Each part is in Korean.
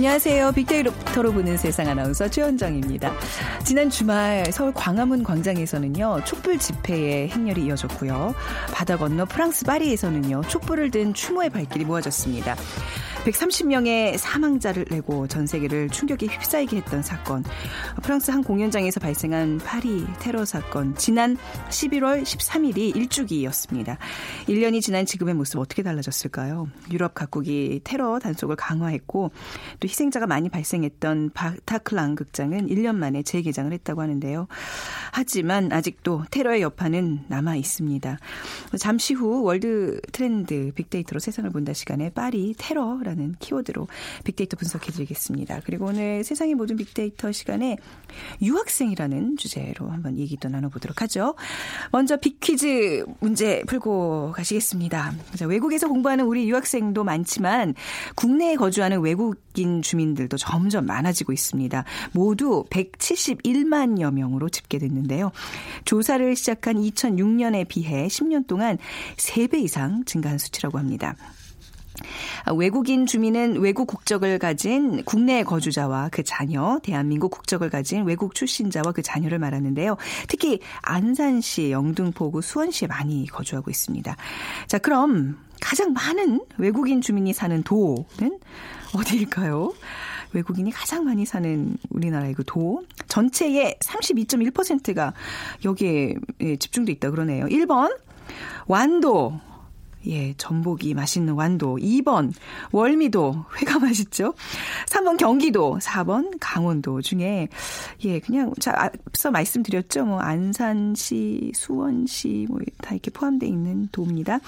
안녕하세요. 빅데이터로 보는 세상 아나운서 최원정입니다. 지난 주말 서울 광화문 광장에서는요, 촛불 집회의 행렬이 이어졌고요. 바다 건너 프랑스 파리에서는요, 촛불을 든 추모의 발길이 모아졌습니다. 130명의 사망자를 내고 전 세계를 충격에 휩싸이게 했던 사건. 프랑스 한 공연장에서 발생한 파리 테러 사건. 지난 11월 13일이 일주기였습니다. 1년이 지난 지금의 모습 어떻게 달라졌을까요? 유럽 각국이 테러 단속을 강화했고 또 희생자가 많이 발생했던 바타클랑 극장은 1년 만에 재개장을 했다고 하는데요. 하지만 아직도 테러의 여파는 남아 있습니다. 잠시 후 월드 트렌드 빅데이터로 세상을 본다 시간에 파리 테러 라는 키워드로 빅데이터 분석해 드리겠습니다. 그리고 오늘 세상의 모든 빅데이터 시간에 유학생이라는 주제로 한번 얘기도 나눠보도록 하죠. 먼저 빅퀴즈 문제 풀고 가시겠습니다. 자, 외국에서 공부하는 우리 유학생도 많지만 국내에 거주하는 외국인 주민들도 점점 많아지고 있습니다. 모두 171만여 명으로 집계됐는데요. 조사를 시작한 2006년에 비해 10년 동안 3배 이상 증가한 수치라고 합니다. 외국인 주민은 외국 국적을 가진 국내 거주자와 그 자녀, 대한민국 국적을 가진 외국 출신자와 그 자녀를 말하는데요. 특히 안산시, 영등포구, 수원시에 많이 거주하고 있습니다. 자, 그럼 가장 많은 외국인 주민이 사는 도는 어디일까요? 외국인이 가장 많이 사는 우리나라의 그 도. 전체의 32.1%가 여기에 예, 집중돼 있다 그러네요. 1번, 완도. 예, 전복이 맛있는 완도. 2번, 월미도. 회가 맛있죠? 3번, 경기도. 4번, 강원도 중에, 예, 그냥, 자, 앞서 말씀드렸죠. 뭐, 안산시, 수원시, 뭐, 다 이렇게 포함되어 있는 도입니다.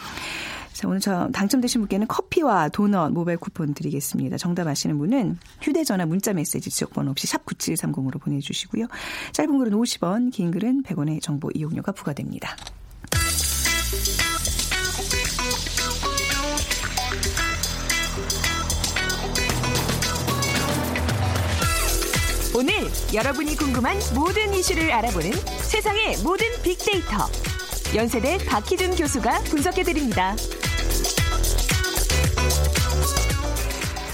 자, 오늘 저 당첨되신 분께는 커피와 도넛 모바일 쿠폰 드리겠습니다. 정답 아시는 분은 휴대전화 문자 메시지 지역번호 없이 샵 9730으로 보내주시고요. 짧은 글은 50원, 긴 글은 100원의 정보 이용료가 부과됩니다. 오늘 여러분이 궁금한 모든 이슈를 알아보는 세상의 모든 빅데이터. 연세대 박희준 교수가 분석해드립니다.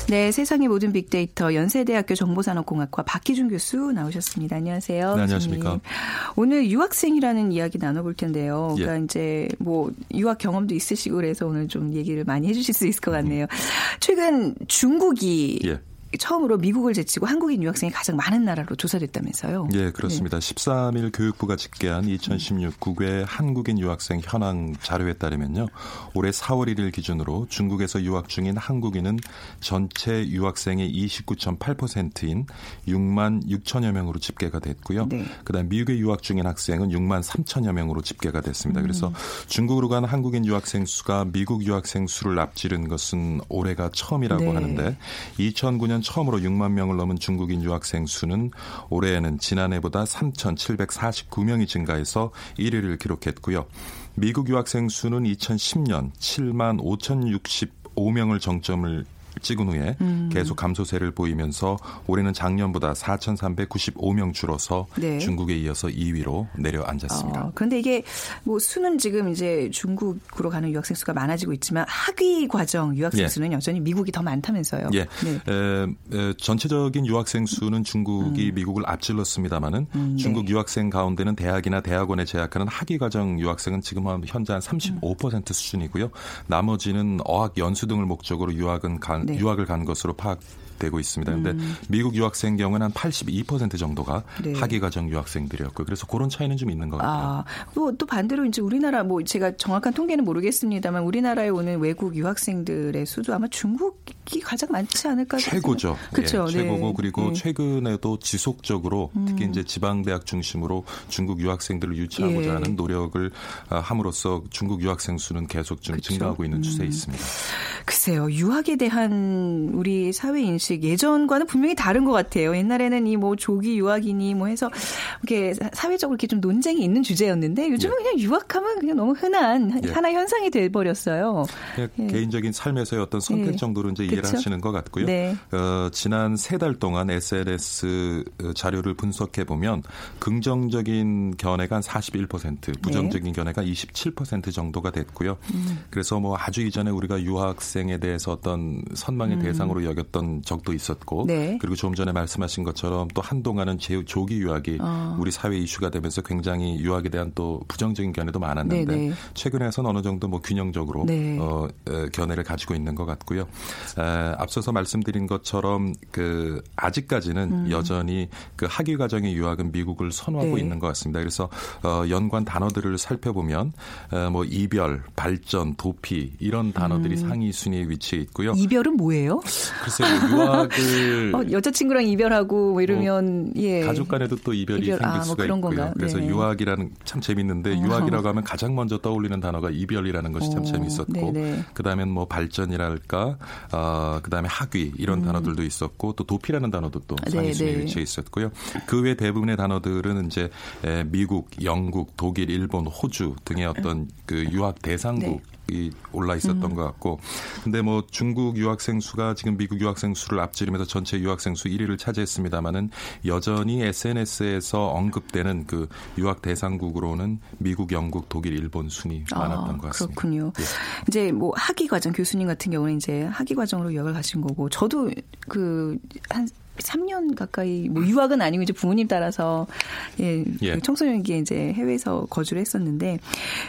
네, 세상의 모든 빅데이터 연세대학교 정보산업공학과 박희준 교수 나오셨습니다. 안녕하세요. 네, 안녕하십니까. 오늘 유학생이라는 이야기 나눠볼 텐데요. 예. 그러니까 이제 뭐 유학 경험도 있으시고 그래서 오늘 좀 얘기를 많이 해주실 수 있을 것 같네요. 최근 중국이 예. 처음으로 미국을 제치고 한국인 유학생이 가장 많은 나라로 조사됐다면서요. 예, 그렇습니다. 13일 교육부가 집계한 2016 국외 한국인 유학생 현황 자료에 따르면요. 올해 4월 1일 기준으로 중국에서 유학 중인 한국인은 전체 유학생의 29.8%인 6만 6천여 명으로 집계가 됐고요. 네. 그다음 미국에 유학 중인 학생은 6만 3천여 명으로 집계가 됐습니다. 음. 그래서 중국으로 간 한국인 유학생 수가 미국 유학생 수를 앞지른 것은 올해가 처음이라고 네. 하는데 2009년 처음으로 6만 명을 넘은 중국인 유학생 수는 올해에는 지난해보다 3,749명이 증가해서 1위를 기록했고요. 미국 유학생 수는 2010년 7만 5,065명을 정점을 찍은 후에 음. 계속 감소세를 보이면서 올해는 작년보다 4,395명 줄어서 네. 중국에 이어서 2위로 내려앉았습니다. 어, 그런데 이게 뭐 수는 지금 이제 중국으로 가는 유학생 수가 많아지고 있지만 학위 과정 유학생 예. 수는 여전히 미국이 더 많다면서요. 예. 네. 에, 에, 전체적인 유학생 수는 중국이 미국을 앞질렀습니다마는 중국 유학생 가운데는 대학이나 대학원에 재학하는 학위 과정 유학생은 지금 한 현재 한 35% 수준이고요. 나머지는 어학 연수 등을 목적으로 유학은 간, 네. 유학을 간 것으로 파악 되고 있습니다. 그런데 미국 유학생 경우는 한 82% 정도가 네. 학위 과정 유학생들이었고요. 그래서 그런 차이는 좀 있는 것 같아요. 아, 뭐또 반대로 이제 우리나라 뭐 제가 정확한 통계는 모르겠습니다만 우리나라에 오는 외국 유학생들의 수도 아마 중국이 가장 많지 않을까 최고죠. 그렇죠. 예, 최고고 그리고 네. 음. 최근에도 지속적으로 특히 이제 지방 대학 중심으로 중국 유학생들을 유치하고자 예. 하는 노력을 아, 함으로써 중국 유학생 수는 계속 좀 그쵸. 증가하고 있는 추세에 음. 있습니다. 글쎄요, 유학에 대한 우리 사회 인식 예전과는 분명히 다른 것 같아요. 옛날에는 이 뭐 조기 유학이니 뭐 해서 이렇게 사회적으로 이렇게 좀 논쟁이 있는 주제였는데 요즘은 예. 그냥 유학하면 그냥 너무 흔한 예. 하나의 현상이 돼 버렸어요. 그냥 예. 개인적인 삶에서의 어떤 선택 예. 정도로 이제 이해를 그쵸? 하시는 것 같고요. 네. 어, 지난 세 달 동안 SNS 자료를 분석해 보면 긍정적인 견해가 한 41%, 부정적인 견해가 27% 정도가 됐고요. 음. 그래서 뭐 아주 이전에 우리가 유학생에 대해서 어떤 선망의 대상으로 여겼던 적도 있었고, 음. 네. 그리고 조금 전에 말씀하신 것처럼 또 한동안은 제- 조기 유학이 어. 우리 사회 이슈가 되면서 굉장히 유학에 대한 또 부정적인 견해도 많았는데 네네. 최근에선 어느 정도 뭐 균형적으로 네. 어, 에, 견해를 가지고 있는 것 같고요. 에, 앞서서 말씀드린 것처럼 그 아직까지는 여전히 그 학위 과정의 유학은 미국을 선호하고 음. 네. 있는 것 같습니다. 그래서 어, 연관 단어들을 살펴보면 에, 뭐 이별, 발전, 도피 이런 단어들이 상위 순위에 위치해 있고요. 음. 이별은 뭐예요? 글쎄요, 유학을 어, 여자친구랑 이별하고 뭐 이러면 예. 가족 간에도 또 이별이 이별, 생길 아, 뭐 수가 그런 있고요. 건가요? 그래서 네네. 유학이라는 참 재밌는데 어. 유학이라고 하면 가장 먼저 떠올리는 단어가 이별이라는 것이 참 어, 재밌었고 네네. 그다음엔 뭐 발전이랄까 어, 그다음에 학위 이런 단어들도 있었고 또 도피라는 단어도 또 음. 네, 상위 순위에 네. 위치해 있었고요. 그 외 대부분의 단어들은 이제 에, 미국, 영국, 독일, 일본, 호주 등의 어떤 그 유학 대상국 이 올라 있었던 음. 것 같고 근데 뭐 중국 유학생 수가 지금 미국 유학생 수를 앞지르면서 전체 유학생 수 1위를 차지했습니다마는 여전히 SNS에서 언급되는 그 유학 대상국으로는 미국, 영국, 독일, 일본 순위 많았던 것 같습니다. 아, 그렇군요. 예. 이제 뭐 학위 과정 교수님 같은 경우는 이제 학위 과정으로 유학을 가신 거고 저도 그한 3년 가까이 뭐 유학은 아니고 이제 부모님 따라서 예, 예. 그 청소년기에 이제 해외에서 거주를 했었는데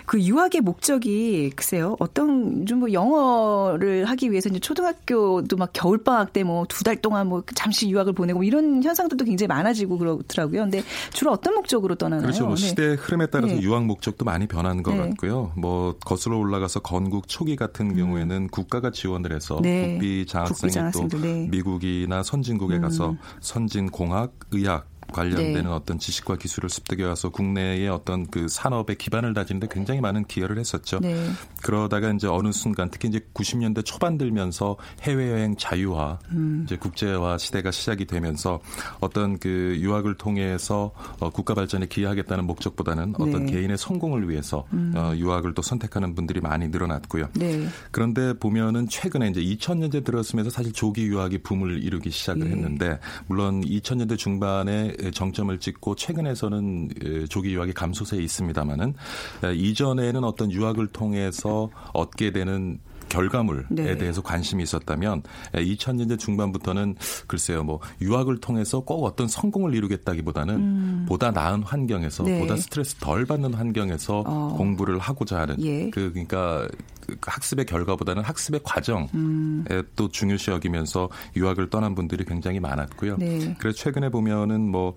그 유학의 목적이 글쎄요 어떤 좀 뭐 영어를 하기 위해서 이제 초등학교도 막 겨울 방학 때 뭐 두 달 동안 뭐 잠시 유학을 보내고 뭐 이런 현상들도 굉장히 많아지고 그렇더라고요. 근데 주로 어떤 목적으로 떠나나요? 그렇죠. 뭐 네. 시대 흐름에 따라서 네. 유학 목적도 많이 변한 것 네. 같고요. 뭐 거슬러 올라가서 건국 초기 같은 경우에는 국가가 지원을 해서 음. 네. 국비 장학생이 국비 또 네. 음. 미국이나 선진국에 가서 선진 공학, 의학 관련되는 네. 어떤 지식과 기술을 습득해 와서 국내의 어떤 그 산업의 기반을 다지는데 굉장히 많은 기여를 했었죠. 네. 그러다가 이제 어느 순간 특히 이제 90년대 초반 들면서 해외 여행 자유화, 음. 이제 국제화 시대가 시작이 되면서 어떤 그 유학을 통해서 어, 국가 발전에 기여하겠다는 목적보다는 어떤 네. 음. 개인의 성공을 위해서 어, 유학을 또 선택하는 분들이 많이 늘어났고요. 네. 그런데 보면은 최근에 이제 2000년대 들었으면서 사실 조기 유학이 붐을 이루기 시작을 예. 했는데 물론 2000년대 중반에 정점을 찍고 최근에서는 에, 조기 유학이 감소세에 있습니다만은 이전에는 어떤 유학을 통해서 얻게 되는 결과물에 네. 대해서 관심이 있었다면 2000년대 중반부터는 글쎄요 뭐 유학을 통해서 꼭 어떤 성공을 이루겠다기보다는 보다 나은 환경에서 음. 네. 보다 스트레스 덜 받는 환경에서 어. 공부를 하고자 하는 예. 그 그러니까 그 학습의 결과보다는 학습의 과정에 음. 또 중요시 여기면서 유학을 떠난 분들이 굉장히 많았고요. 네. 그래서 최근에 보면은 뭐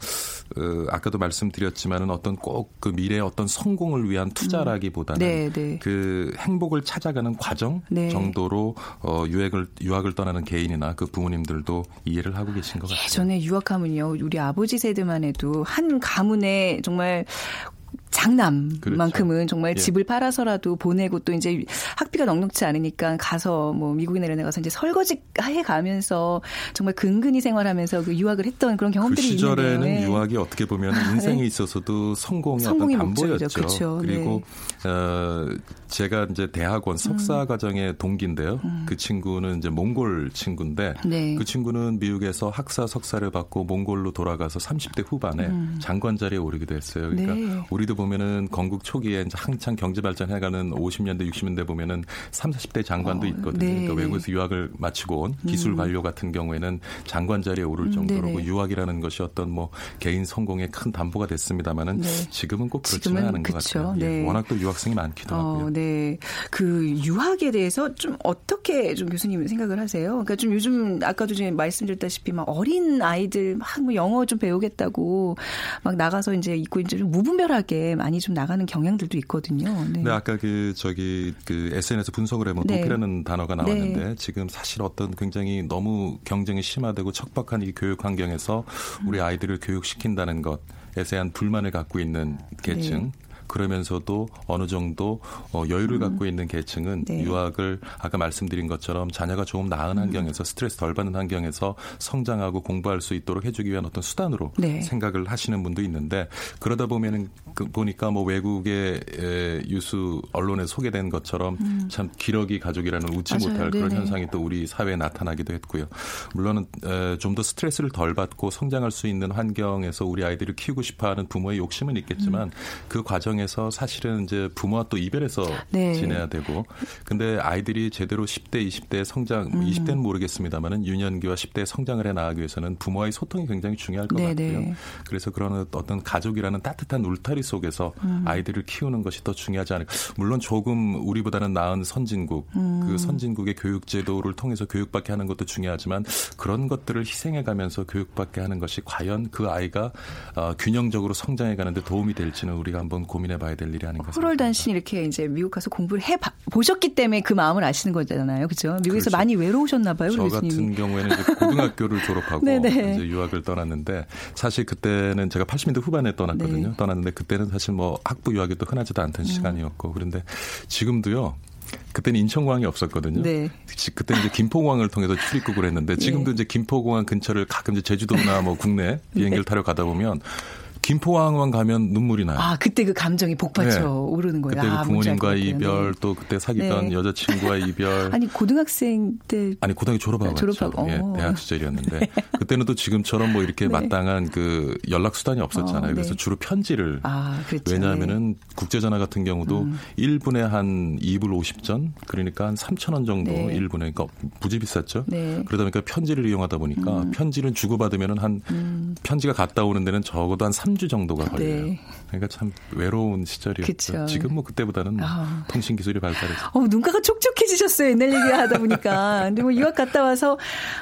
어, 아까도 말씀드렸지만은 어떤 꼭 그 미래의 어떤 성공을 위한 투자라기보다는 네, 네. 그 행복을 찾아가는 과정 네. 정도로 어, 유학을 유학을 떠나는 개인이나 그 부모님들도 이해를 하고 계신 것 같아요. 예전에 유학하면요, 우리 아버지 세대만 해도 한 가문에 정말 장남만큼은 그렇죠. 정말 예. 집을 팔아서라도 보내고 또 이제 학비가 넉넉치 않으니까 가서 뭐 미국이나 이런 데 가서 이제 설거지 해 가면서 정말 근근히 생활하면서 그 유학을 했던 그런 그 경험들이 시절에는 있는데요. 예. 유학이 어떻게 보면 인생에 있어서도 성공의 성공의 어떤. 목적이죠. 그렇죠. 리고 어, 제가 이제 대학원 석사 과정의 동기인데요. 그 친구는 이제 몽골 친구인데 음. 네. 그 친구는 미국에서 학사 석사를 받고 몽골로 돌아가서 30대 후반에 장관 자리에 오르기도 했어요. 그러니까 음. 네. 우리도 보면은 건국 초기에 이제 한창 경제 발전해가는 50년대, 60년대 보면은 3, 40대 장관도 어, 있거든요. 네. 그러니까 외국에서 유학을 마치고 온 기술 관료 같은 경우에는 장관 자리에 오를 정도로 음. 네네. 뭐 유학이라는 것이 어떤 뭐 개인 성공에 큰 담보가 됐습니다만은 네. 지금은 꼭 그렇지는 지금은 않은 것 그쵸. 같아요. 예, 네. 워낙 또 유학생이 많기도 하고요. 어, 네. 그 유학에 대해서 좀 어떻게 좀 교수님 생각을 하세요? 그러니까 좀 요즘 아까도 좀 말씀드렸다시피 막 어린 아이들 막 뭐 영어 좀 배우겠다고 막 나가서 이제 있고 이제 좀 무분별하게 많이 좀 나가는 경향들도 있거든요. 네. 네, 아까 그 저기 그 SNS 분석을 해보면 네. 도피라는 단어가 나왔는데 지금 사실 어떤 굉장히 너무 경쟁이 심화되고 척박한 이 교육 환경에서 우리 아이들을 교육시킨다는 것에 대한 불만을 갖고 있는 계층. 네. 그러면서도 어느 정도 어, 여유를 갖고 있는 계층은 음. 네. 유학을 아까 말씀드린 것처럼 자녀가 조금 나은 음. 환경에서 스트레스 덜 받는 환경에서 성장하고 공부할 수 있도록 해주기 위한 어떤 수단으로 네. 생각을 하시는 분도 있는데 그러다 보면은 그 보니까 뭐 외국의 에, 유수 언론에 소개된 것처럼 참 기러기 가족이라는 웃지 음. 맞아요. 못할 그런 네네. 현상이 또 우리 사회에 나타나기도 했고요. 물론은 좀 더 스트레스를 덜 받고 성장할 수 있는 환경에서 우리 아이들을 키우고 싶어하는 부모의 욕심은 있겠지만 음. 그 과정에 서 사실은 이제 부모와 또 이별해서 네. 지내야 되고 근데 아이들이 제대로 10대, 20대 성장, 음. 20대는 모르겠습니다만은 유년기와 10대 성장을 해 나가기 위해서는 부모와의 소통이 굉장히 중요할 것 네네. 같고요. 그래서 그런 어떤 가족이라는 따뜻한 울타리 속에서 음. 아이들을 키우는 것이 더 중요하지 않을까. 물론 조금 우리보다는 나은 선진국, 음. 그 선진국의 교육 제도를 통해서 교육받게 하는 것도 중요하지만 그런 것들을 희생해 가면서 교육받게 하는 것이 과연 그 아이가 어, 균형적으로 성장해 가는데 도움이 될지는 우리가 한번 고민해 봐야 될 일이 아닌가 호롤. 단신 이렇게 이제 미국 가서 공부를 해 봐- 보셨기 때문에 그 마음을 아시는 거잖아요. 그렇죠? 미국에서 그렇죠. 많이 외로우셨나 봐요, 저 같은 교수님이. 경우에는 이제 고등학교를 졸업하고. 이제 유학을 떠났는데 사실 그때는 제가 80년대 후반에 떠났거든요. 네. 떠났는데 그때는 사실 뭐 학부 유학이 또 흔하지도 않던 시간이었고 그런데 지금도요. 그때는 인천공항이 없었거든요. 네. 그때 이제 김포공항을 통해서 출입국을 했는데 지금도 예. 이제 김포공항 근처를 가끔 이제 제주도나 뭐 국내 비행기를 네. 타러 가다 보면 김포공항만 가면 눈물이 나요. 아, 그때 그 감정이 복받쳐 네. 오르는 거예요. 그때 아, 그알 부모님과. 이별 네. 또 그때 사귀던 네. 여자친구와 이별 아니 고등학생 때 아니 고등학교 졸업하고 졸업하고, 갔죠. 예, 어. 대학 시절이었는데 그때는 또 지금처럼 뭐 이렇게 네. 마땅한 그 연락 수단이 없었잖아요. 어, 네. 그래서 주로 편지를 아, 그렇죠. 왜냐하면은 국제 전화 같은 경우도 음. 1분에 한 2불 50전 그러니까 한 3천 원 정도 네. 1분에 그러니까 무지 비쌌죠. 네. 그러다 보니까 편지를 이용하다 보니까 편지를 주고 받으면은 한 편지가 갔다 오는 데는 적어도 한 3주 정도가 걸려요. 음. 네. 그러니까 참 외로운 시절이었죠. 그쵸. 지금 뭐 그때보다는 뭐 아. 통신 기술이 발달해서 어, 눈가가 촉촉해지셨어요. 옛날 얘기 하다 보니까. 근데 뭐 유학 갔다 와서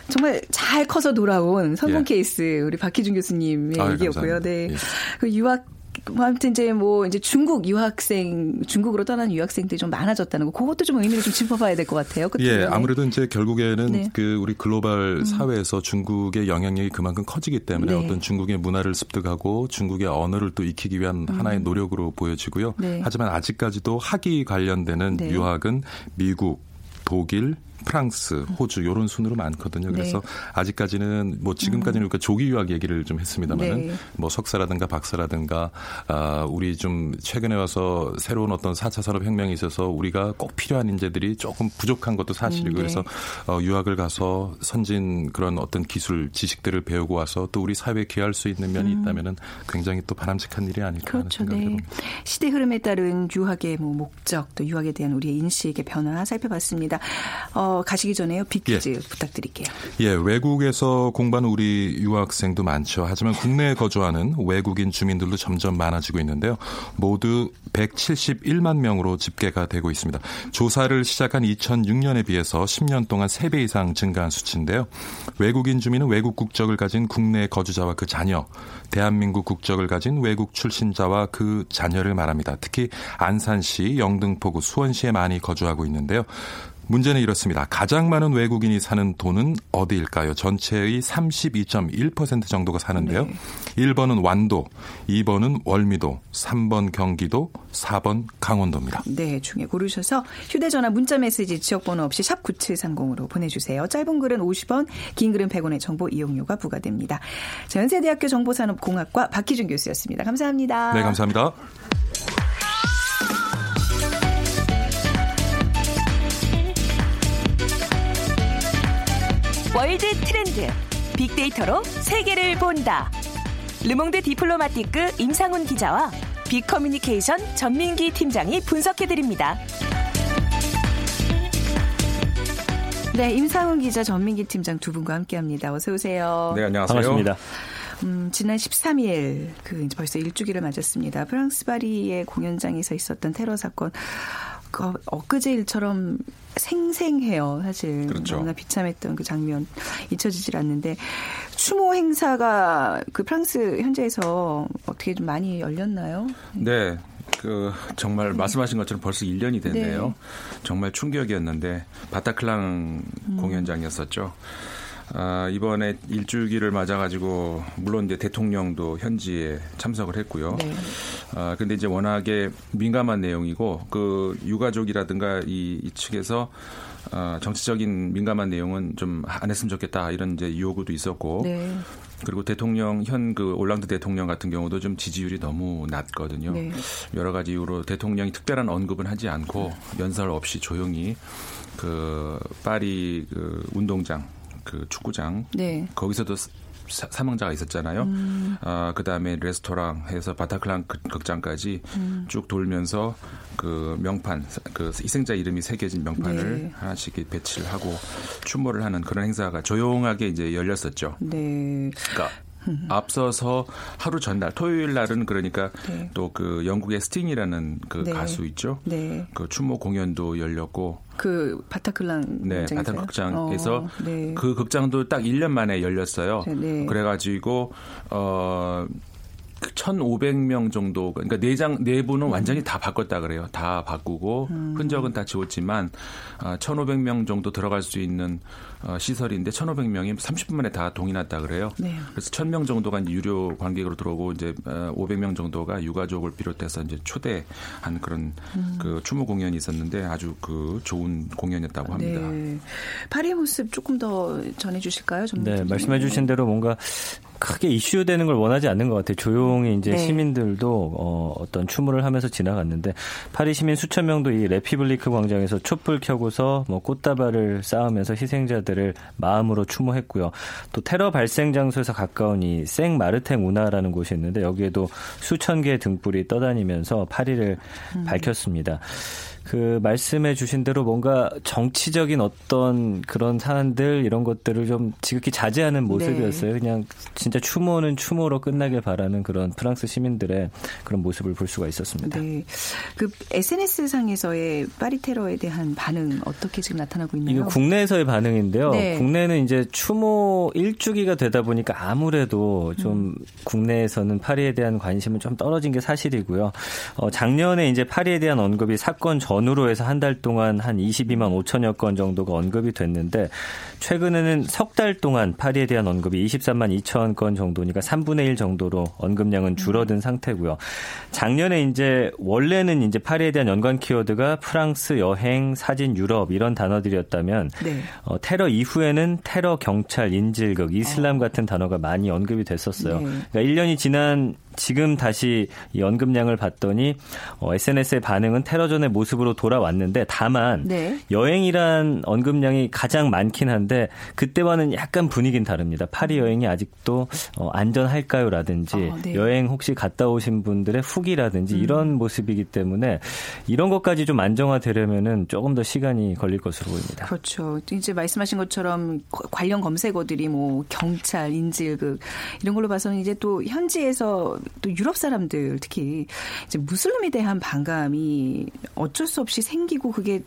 정말 잘 커서 돌아온 성공 예. 케이스 우리 박희준 교수님의 아유, 얘기였고요. 감사합니다. 네. 예. 그 유학 뭐 아무튼 이제 뭐 이제 중국 유학생 중국으로 떠나는 유학생들이 좀 많아졌다는 거 그것도 좀 의미를 좀 짚어봐야 될 것 같아요. 그쵸? 예, 네. 아무래도 이제 결국에는 네. 음. 그 우리 글로벌 사회에서 중국의 영향력이 그만큼 커지기 때문에 네. 어떤 중국의 문화를 습득하고 중국의 언어를 또 익히기 위한 하나의 노력으로 보여지고요. 음. 네. 하지만 아직까지도 학위 관련되는 네. 유학은 미국, 독일, 프랑스, 호주 요런 순으로 많거든요. 그래서 네. 아직까지는 뭐 지금까지는 우리가 조기 유학 얘기를 좀 했습니다만은 네. 뭐 석사라든가 박사라든가 아 우리 좀 최근에 와서 새로운 어떤 4차 산업 혁명이 있어서 우리가 꼭 필요한 인재들이 조금 부족한 것도 사실이고 음, 네. 그래서 어 유학을 가서 선진 그런 어떤 기술 지식들을 배우고 와서 또 우리 사회에 기여할 수 있는 면이 있다면은 굉장히 또 바람직한 일이 아닐까 하는 음. 그렇죠. 생각을 네. 해봅니다. 시대 흐름에 따른 유학의 뭐 목적 또 유학에 대한 우리의 인식의 변화 살펴봤습니다. 어, 가시기 전에요. 빅퀴즈 부탁드릴게요. 예, 외국에서 공부하는 우리 유학생도 많죠. 하지만 국내에 거주하는 외국인 주민들도 점점 많아지고 있는데요. 모두 171만 명으로 집계가 되고 있습니다. 조사를 시작한 2006년에 비해서 10년 동안 3배 이상 증가한 수치인데요. 외국인 주민은 외국 국적을 가진 국내 거주자와 그 자녀, 대한민국 국적을 가진 외국 출신자와 그 자녀를 말합니다. 특히 안산시, 영등포구, 수원시에 많이 거주하고 있는데요. 문제는 이렇습니다. 가장 많은 외국인이 사는 도는 어디일까요? 전체의 32.1% 정도가 사는데요. 1번은 완도, 2번은 월미도, 3번 경기도, 4번 강원도입니다. 네, 중에 고르셔서 휴대전화 문자메시지 지역번호 없이 샵 9730으로 보내주세요. 짧은 글은 50원, 긴 글은 100원의 정보 이용료가 부과됩니다. 자, 연세대학교 정보산업공학과 박희준 교수였습니다. 감사합니다. 네, 감사합니다. 월드 트렌드 빅데이터로 세계를 본다. 르몽드 디플로마티크 임상훈 기자와 빅커뮤니케이션 전민기 팀장이 분석해드립니다. 네, 임상훈 기자, 전민기 팀장 두 분과 함께합니다. 어서 오세요. 네, 안녕하세요. 반갑습니다. 음, 지난 13일, 그 이제 벌써 일주기를 맞았습니다. 프랑스 파리의 공연장에서 있었던 테러 사건. 그 엊그제 일처럼 생생해요, 사실. 그렇죠. 너무나 비참했던 그 장면 잊혀지질 않는데 추모 행사가 그 프랑스 현지에서 어떻게 좀 많이 열렸나요? 네. 그 정말 말씀하신 것처럼 벌써 1년이 됐네요. 네. 정말 충격이었는데 바타클랑 음. 공연장이었었죠. 아, 이번에 일주기를 맞아가지고 물론 이제 대통령도 현지에 참석을 했고요. 네. 아, 근데 이제 워낙에 민감한 내용이고 그 유가족이라든가 이, 이 측에서 아, 정치적인 민감한 내용은 좀 안 했으면 좋겠다 이런 이제 요구도 있었고 네. 그리고 대통령 현 그 올랑드 대통령 같은 경우도 좀 지지율이 너무 낮거든요. 네. 여러 가지 이유로 대통령이 특별한 언급은 하지 않고 연설 없이 조용히 그 파리 그 운동장 그 축구장 네. 거기서도 사, 사망자가 있었잖아요. 음. 아, 그다음에 레스토랑에서 바타클랑 극- 극장까지 음. 쭉 돌면서 그 명판 그 희생자 이름이 새겨진 명판을 네. 하나씩 배치를 하고 추모를 하는 그런 행사가 조용하게 이제 열렸었죠. 네. 그러니까 앞서서 하루 전날 토요일 날은 그러니까 네. 또그 영국의 스팅이라는 그 네. 가수 있죠. 네. 그 추모 공연도 열렸고 그 바타클랑 네? 바타 극장에서 어, 네. 그 극장도 딱 1년 만에 열렸어요. 네. 그래 가지고 어. 1,500명 정도, 그러니까 내장 내부는 완전히 다 바꿨다 그래요. 다 바꾸고 음. 흔적은 다 지웠지만 어, 1,500명 정도 들어갈 수 있는 어, 시설인데 1,500명이 30분 만에 다 동이 났다 그래요. 네. 그래서 1,000명 정도가 이제 유료 관객으로 들어오고 이제 어, 500명 정도가 유가족을 비롯해서 이제 초대한 그런 음. 그 추모 공연이 있었는데 아주 그 좋은 공연이었다고 합니다. 네. 파리의 모습 조금 더 전해 주실까요? 좀 네, 말씀해 주신 대로 뭔가 크게 이슈되는 걸 원하지 않는 것 같아요. 조용히 이제 네. 시민들도 어, 어떤 추모를 하면서 지나갔는데 파리 시민 수천 명도 이 레피블리크 광장에서 촛불 켜고서 뭐 꽃다발을 쌓으면서 희생자들을 마음으로 추모했고요. 또 테러 발생 장소에서 가까운 이 생 마르탱 운하라는 곳이 있는데 여기에도 수천 개의 등불이 떠다니면서 파리를 음. 밝혔습니다. 그 말씀해 주신 대로 뭔가 정치적인 어떤 그런 사안들 이런 것들을 좀 지극히 자제하는 모습이었어요. 그냥 진짜 추모는 추모로 끝나길 바라는 그런 프랑스 시민들의 그런 모습을 볼 수가 있었습니다. 네. 그 SNS 상에서의 파리 테러에 대한 반응 어떻게 지금 나타나고 있나요? 이거 국내에서의 반응인데요. 네. 국내는 이제 추모 일주기가 되다 보니까 아무래도 좀 음. 국내에서는 파리에 대한 관심은 좀 떨어진 게 사실이고요. 어, 작년에 이제 파리에 대한 언급이 사건 전 후로 해서 한 달 동안 한 22만 5천여 건 정도가 언급이 됐는데 최근에는 석 달 동안 파리에 대한 언급이 23만 2천 건 정도니까 3분의 1 정도로 언급량은 줄어든 상태고요. 작년에 이제 원래는 이제 파리에 대한 연관 키워드가 프랑스 여행, 사진, 유럽 이런 단어들이었다면 네. 어, 테러 이후에는 테러, 경찰, 인질극, 이슬람 같은 단어가 많이 언급이 됐었어요. 네. 그러니까 1년이 지난 지금 다시 이 언급량을 봤더니 어, SNS의 반응은 테러 전의 모습으로 돌아왔는데 다만 네. 여행이란 언급량이 가장 많긴 한데 그때와는 약간 분위기는 다릅니다. 파리 여행이 아직도 어, 안전할까요라든지 어, 네. 여행 혹시 갔다 오신 분들의 후기라든지 음. 이런 모습이기 때문에 이런 것까지 좀 안정화되려면은 조금 더 시간이 걸릴 것으로 보입니다. 그렇죠. 이제 말씀하신 것처럼 거- 관련 검색어들이 뭐 경찰, 인질극 이런 걸로 봐서는 이제 또 현지에서 또 유럽 사람들 특히 이제 무슬림에 대한 반감이 어쩔 수 없이 생기고 그게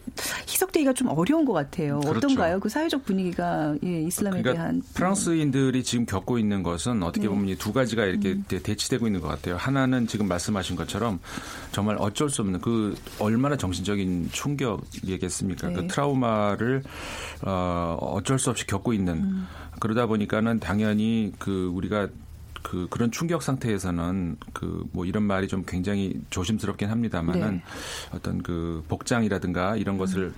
희석되기가 좀 어려운 것 같아요. 그렇죠. 어떤가요? 그 사회적 분위기가 예, 이슬람에 그러니까 대한 프랑스인들이 지금 겪고 있는 것은 어떻게 보면 이두 가지가 이렇게 대- 대치되고 있는 것 같아요. 하나는 지금 말씀하신 것처럼 정말 어쩔 수 없는 그 얼마나 정신적인 충격이겠습니까? 네. 그 트라우마를 어, 어쩔 수 없이 겪고 있는 그러다 보니까는 당연히 그 우리가 그 그런 충격 상태에서는 그 뭐 이런 말이 좀 굉장히 조심스럽긴 합니다만은 네. 어떤 그 복장이라든가 이런 것을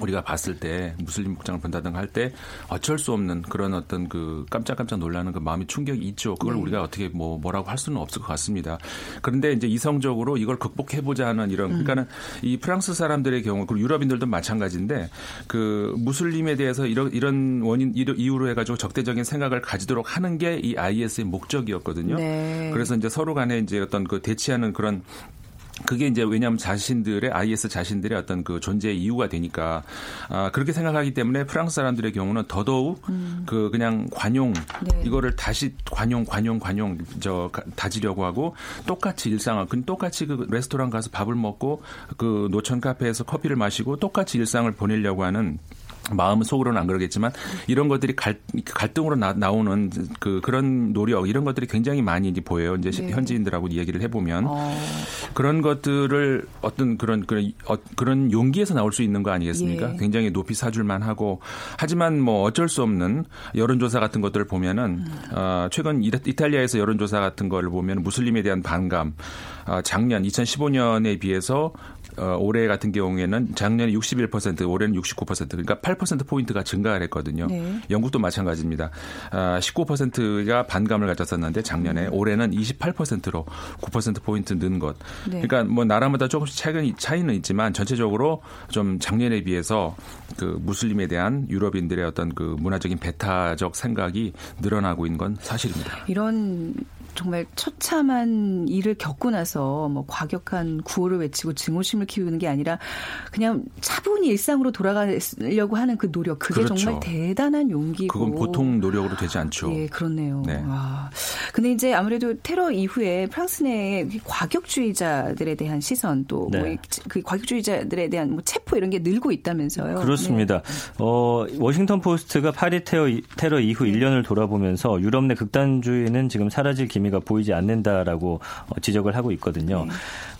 우리가 봤을 때 무슬림 복장을 본다든가 할 때 어쩔 수 없는 그런 어떤 그 깜짝깜짝 놀라는 그 마음의 충격이 있죠. 그걸 네. 우리가 어떻게 뭐 뭐라고 할 수는 없을 것 같습니다. 그런데 이제 이성적으로 이걸 극복해 보자 하는 이런 음. 그러니까는 이 프랑스 사람들의 경우 그리고 유럽인들도 마찬가지인데 그 무슬림에 대해서 이런 이런 원인 이유로 해 가지고 적대적인 생각을 가지도록 하는 게 이 IS의 목적이었거든요. 네. 그래서 이제 서로 간에 이제 어떤 그 대치하는 그런 그게 이제 왜냐하면 자신들의 IS 자신들의 어떤 그 존재의 이유가 되니까 아 그렇게 생각하기 때문에 프랑스 사람들의 경우는 더더욱 그 그냥 관용 네. 이거를 다시 관용 관용 관용 저 가- 다지려고 하고 똑같이 일상을 그 똑같이 그 레스토랑 가서 밥을 먹고 그 노천 카페에서 커피를 마시고 똑같이 일상을 보내려고 하는 마음은 속으로는 안 그러겠지만 이런 것들이 갈, 갈등으로 나, 나오는 그 그런 노력 이런 것들이 굉장히 많이 이제 보여요. 이제 네. 현지인들하고 이야기를 해보면 어, 그런 것들을 어떤 그런 그런 어, 그런 용기에서 나올 수 있는 거 아니겠습니까? 예. 굉장히 높이 사줄만 하고 하지만 뭐 어쩔 수 없는 여론조사 같은 것들을 보면은 어, 최근 이탈리아에서 여론조사 같은 거를 보면 무슬림에 대한 반감 어, 작년 2015년에 비해서 어, 올해 같은 경우에는 작년에 61% 올해는 69% 그러니까 8% 포인트가 증가를 했거든요. 네. 영국도 마찬가지입니다. 아, 19%가 반감을 가졌었는데 작년에 음. 올해는 28%로 9% 포인트 는 것. 네. 그러니까 뭐 나라마다 조금씩 차이는, 차이는 있지만 전체적으로 좀 작년에 비해서 그 무슬림에 대한 유럽인들의 어떤 그 문화적인 배타적 생각이 늘어나고 있는 건 사실입니다. 이런 정말 처참한 일을 겪고 나서 뭐 과격한 구호를 외치고 증오심을 키우는 게 아니라 그냥 차분히 일상으로 돌아가려고 하는 그 노력 그게 그렇죠. 정말 대단한 용기고 그건 보통 노력으로 되지 않죠. 예, 그렇네요. 네. 와. 근데 이제 아무래도 테러 이후에 프랑스 내에 과격주의자들에 대한 시선 또 네. 뭐그 과격주의자들에 대한 뭐 체포 이런 게 늘고 있다면서요. 그렇습니다. 어, 워싱턴 포스트가 파리 테러, 테러 이후 1년을 돌아보면서 유럽 내 극단주의는 지금 사라질 기미 가 보이지 않는다라고 어, 지적을 하고 있거든요. 네.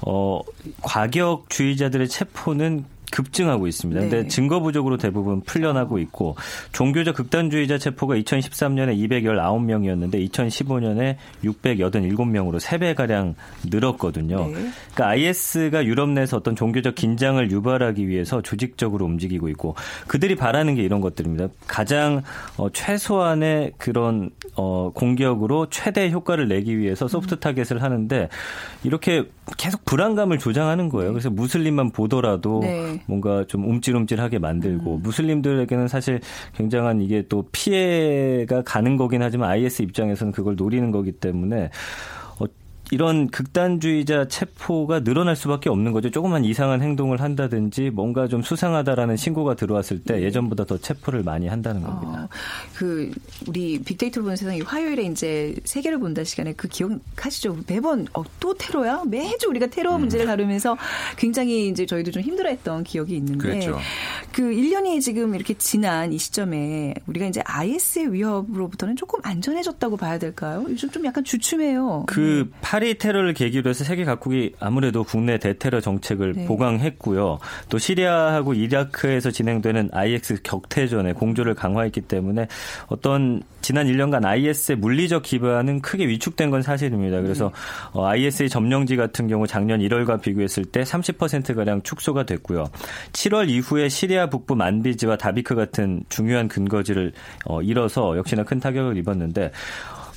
어, 과격주의자들의 체포는 급증하고 있습니다. 근데 네. 증거 부족으로 대부분 풀려나고 있고 종교적 극단주의자 체포가 2013년에 219명이었는데 2015년에 687명으로 3배 가량 늘었거든요. 네. 그러니까 IS가 유럽 내에서 어떤 종교적 긴장을 유발하기 위해서 조직적으로 움직이고 있고 그들이 바라는 게 이런 것들입니다. 가장 어, 최소한의 그런 어, 공격으로 최대 효과를 내기 위해서 soft target을 하는데 이렇게 계속 불안감을 조장하는 거예요. 그래서 무슬림만 보더라도 네. 뭔가 좀 움찔움찔하게 만들고 음. 무슬림들에게는 사실 굉장한 이게 또 피해가 가는 거긴 하지만 IS 입장에서는 그걸 노리는 거기 때문에 어, 이런 극단주의자 체포가 늘어날 수밖에 없는 거죠. 조금만 이상한 행동을 한다든지 뭔가 좀 수상하다라는 신고가 들어왔을 때 예전보다 더 체포를 많이 한다는 겁니다. 어, 그 우리 빅데이터로 보는 세상이 화요일에 이제 세계를 본다 시간에 그 기억하시죠? 매번 어, 또 테러야? 매주 우리가 테러 음. 문제를 다루면서 굉장히 이제 저희도 좀 힘들어했던 기억이 있는데 그랬죠. 그 1년이 지금 이렇게 지난 이 시점에 우리가 이제 IS의 위협으로부터는 조금 안전해졌다고 봐야 될까요? 요즘 좀 약간 주춤해요. 그 파리 테러를 계기로 해서 세계 각국이 아무래도 국내 대테러 정책을 네. 보강했고요. 또 시리아하고 이라크에서 진행되는 IS 격퇴전에 공조를 강화했기 때문에 어떤 지난 1년간 IS의 물리적 기반은 크게 위축된 건 사실입니다. 그래서 어, IS의 점령지 같은 경우 작년 1월과 비교했을 때 30%가량 축소가 됐고요. 7월 이후에 시리아 북부 만비지와 다비크 같은 중요한 근거지를 어, 잃어서 역시나 큰 타격을 입었는데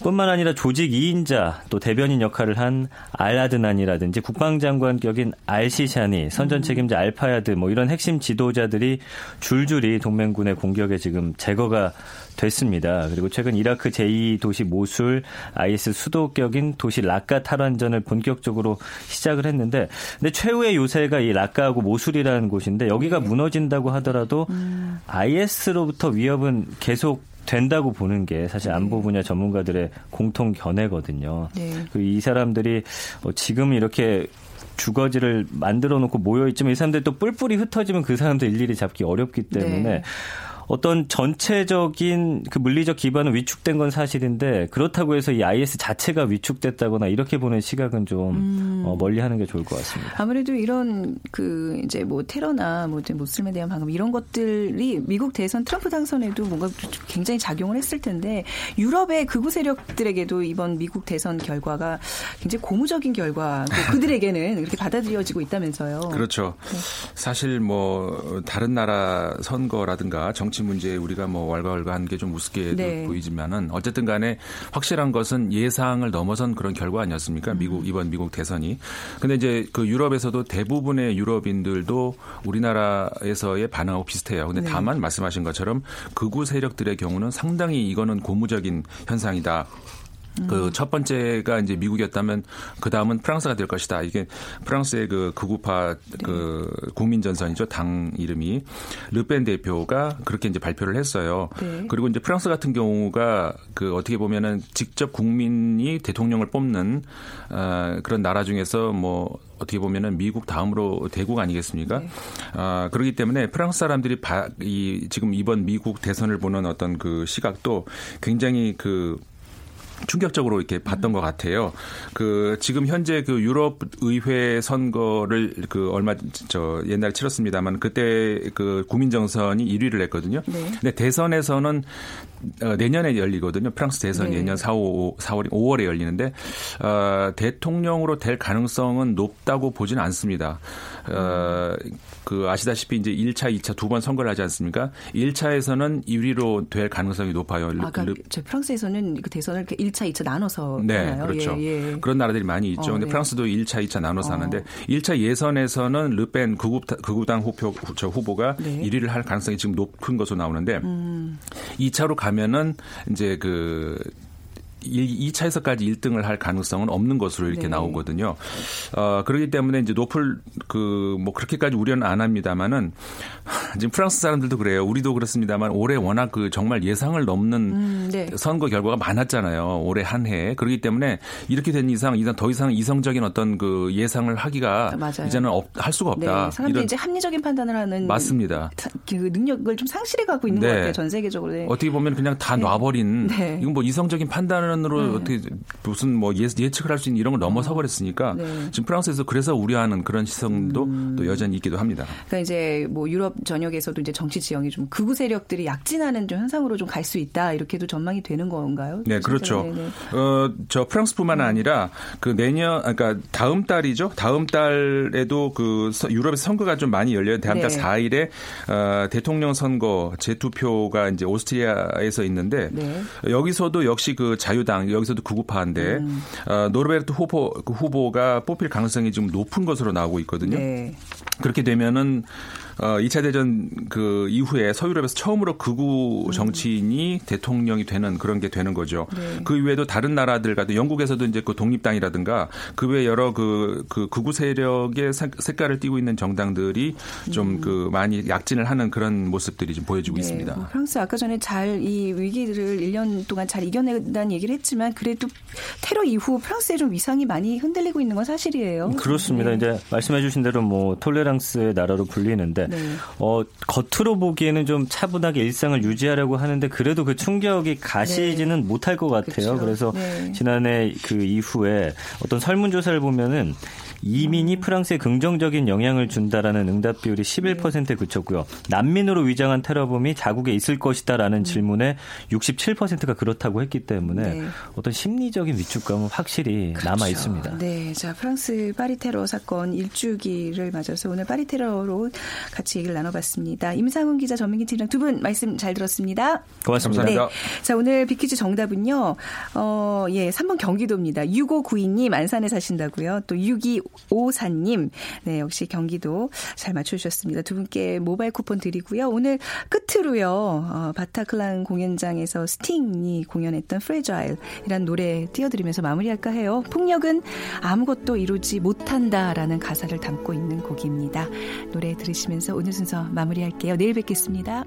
뿐만 아니라 조직 2인자 또 대변인 역할을 한 알라드난이라든지 국방장관 격인 알시샤니 선전 책임자 알파야드 뭐 이런 핵심 지도자들이 줄줄이 동맹군의 공격에 지금 제거가 됐습니다. 그리고 최근 이라크 제2도시 모술 IS 수도격인 도시 라카 탈환전을 본격적으로 시작을 했는데 근데 최후의 요새가 이 라카하고 모술이라는 곳인데 여기가 무너진다고 하더라도 IS로부터 위협은 계속 된다고 보는 게 사실 안보 분야 전문가들의 공통 견해거든요. 네. 그이 사람들이 어, 지금 이렇게 주거지를 만들어 놓고 모여 있지만 이 사람들이 또 뿔뿔이 흩어지면 그 사람들 일일이 잡기 어렵기 때문에 네. 어떤 전체적인 그 물리적 기반은 위축된 건 사실인데 그렇다고 해서 이 IS 자체가 위축됐다거나 이렇게 보는 시각은 좀 음. 어, 멀리하는 게 좋을 것 같습니다. 아무래도 이런 그 이제 뭐 테러나 뭐 모슬림에 대한 방금 이런 것들이 미국 대선 트럼프 당선에도 뭔가 굉장히 작용을 했을 텐데 유럽의 극우 세력들에게도 이번 미국 대선 결과가 굉장히 고무적인 결과 그들에게는 이렇게 받아들여지고 있다면서요. 그렇죠. 네. 사실 뭐 다른 나라 선거라든가 정치 문제에 우리가 뭐 왈가왈가한 게 좀 우습게 네. 보이지만은 어쨌든 간에 확실한 것은 예상을 넘어선 그런 결과 아니었습니까? 미국 음. 이번 미국 대선이. 근데 이제 그 유럽에서도 대부분의 유럽인들도 우리나라에서의 반응하고 비슷해요. 근데 네. 다만 말씀하신 것처럼 극우 세력들의 경우는 상당히 이거는 고무적인 현상이다. 그첫 번째가 이제 미국이었다면 그 다음은 프랑스가 될 것이다. 이게 프랑스의 그 극우파 그 국민 전선이죠. 당 이름이 르펜 대표가 그렇게 이제 발표를 했어요. 네. 그리고 이제 프랑스 같은 경우가 그 어떻게 보면은 직접 국민이 대통령을 뽑는 어, 그런 나라 중에서 뭐 어떻게 보면은 미국 다음으로 대국 아니겠습니까? 네. 아, 그렇기 때문에 프랑스 사람들이 바, 이 지금 이번 미국 대선을 보는 어떤 그 시각도 굉장히 그 충격적으로 이렇게 봤던 것 같아요. 그 지금 현재 그 유럽 의회 선거를 그 얼마 저 옛날에 치렀습니다만 그때 그 국민 정선이 1위를 했거든요. 네. 근데 대선에서는 어, 내년에 열리거든요. 프랑스 대선이 네. 내년 4, 5, 4월 5월에 열리는데 어, 대통령으로 될 가능성은 높다고 보지는 않습니다. 어, 그 아시다시피 이제 1차, 2차 두 번 선거를 하지 않습니까? 1차에서는 1위로 될 가능성이 높아요. 아, 그러니까 저 프랑스에서는 그 대선을 1차, 2차 나눠서 네, 하나요? 그렇죠. 예, 예. 그런 나라들이 많이 있죠. 어, 근데 네. 프랑스도 1차, 2차 나눠서 어. 하는데 1차 예선에서는 르펜 극우, 극우당 후보, 저 후보가 네. 1위를 할 가능성이 지금 높은 것으로 나오는데 음. 2차로 가면은 이제 그 2차에서까지 1등을 할 가능성은 없는 것으로 이렇게 네. 나오거든요. 어, 그렇기 때문에 이제 높을 그 뭐 그렇게까지 우려는 안 합니다만은 지금 프랑스 사람들도 그래요. 우리도 그렇습니다만 올해 워낙 그 정말 예상을 넘는 음, 네. 선거 결과가 많았잖아요. 올해 한 해. 그렇기 때문에 이렇게 된 이상 이상 더 이상 이성적인 어떤 그 예상을 하기가 맞아요. 이제는 없, 할 수가 없다. 네. 사람들이 이제 합리적인 판단을 하는 맞습니다. 그 능력을 좀 상실해 가고 있는 네. 것 같아요. 전 세계적으로. 네. 어떻게 보면 그냥 다 네. 놔버린 네. 이건 뭐 이성적인 판단을 판단으로 네. 어떻게 무슨 뭐 예, 예측을 할 수 있는 이런 걸 넘어서 버렸으니까 네. 지금 프랑스에서 그래서 우려하는 그런 시선도 음. 또 여전히 있기도 합니다. 그러니까 이제 뭐 유럽 전역에서도 이제 정치 지형이 좀 극우 세력들이 약진하는 좀 현상으로 좀 갈 수 있다 이렇게도 전망이 되는 건가요? 네, 그렇죠. 네네. 어, 저 프랑스뿐만 음. 아니라 그 내년 그러니까 다음 달이죠. 다음 달에도 그 유럽에서 선거가 좀 많이 열려요. 다음 달 네. 4일에 어, 대통령 선거 재투표가 이제 오스트리아에서 있는데 네. 여기서도 역시 그 자유 당 여기서도 구구파인데 음. 어, 노르베르트 후보 그 후보가 뽑힐 가능성이 좀 높은 것으로 나오고 있거든요. 네. 그렇게 되면은 어, 2차 대전 그 이후에 서유럽에서 처음으로 극우 음. 정치인이 음. 대통령이 되는 그런 게 되는 거죠. 네. 그 이외에도 다른 나라들과도 영국에서도 이제 그 독립당이라든가 그 외 여러 그, 그 극우 세력의 색깔을 띠고 있는 정당들이 좀그 음. 많이 약진을 하는 그런 모습들이 좀 보여지고 네. 있습니다. 뭐 프랑스 아까 전에 잘 이 위기를 1년 동안 잘 이겨낸다는 얘기를 했지만 그래도 테러 이후 프랑스의 좀 위상이 많이 흔들리고 있는 건 사실이에요. 그렇습니다. 네. 이제 말씀해 주신 대로 뭐 톨레랑스의 나라로 불리는데 네. 어, 겉으로 보기에는 좀 차분하게 일상을 유지하려고 하는데 그래도 그 충격이 가시지는 네. 못할 것 같아요. 그렇죠. 그래서 네. 지난해 그 이후에 어떤 설문조사를 보면은 이민이 프랑스에 긍정적인 영향을 준다라는 응답 비율이 11%에 그쳤고요. 난민으로 위장한 테러범이 자국에 있을 것이다라는 질문에 67%가 그렇다고 했기 때문에 네. 어떤 심리적인 위축감은 확실히 그렇죠. 남아 있습니다. 네, 자 프랑스 파리 테러 사건 일주기를 맞아서 오늘 파리 테러로 같이 얘기를 나눠봤습니다. 임상훈 기자, 전민기 팀장 두 분 말씀 잘 들었습니다. 고맙습니다. 네. 자 오늘 빅퀴즈 정답은요. 어, 예, 3번 경기도입니다. 6592님 안산에 사신다고요. 또 6254님, 네, 역시 경기도 잘 맞춰주셨습니다. 두 분께 모바일 쿠폰 드리고요. 오늘 끝으로요, 어, 바타클란 공연장에서 스팅이 공연했던 Fragile이란 노래 띄워드리면서 마무리할까 해요. 폭력은 아무것도 이루지 못한다라는 가사를 담고 있는 곡입니다. 노래 들으시 면서 오늘 순서 마무리할게요. 내일 뵙겠습니다.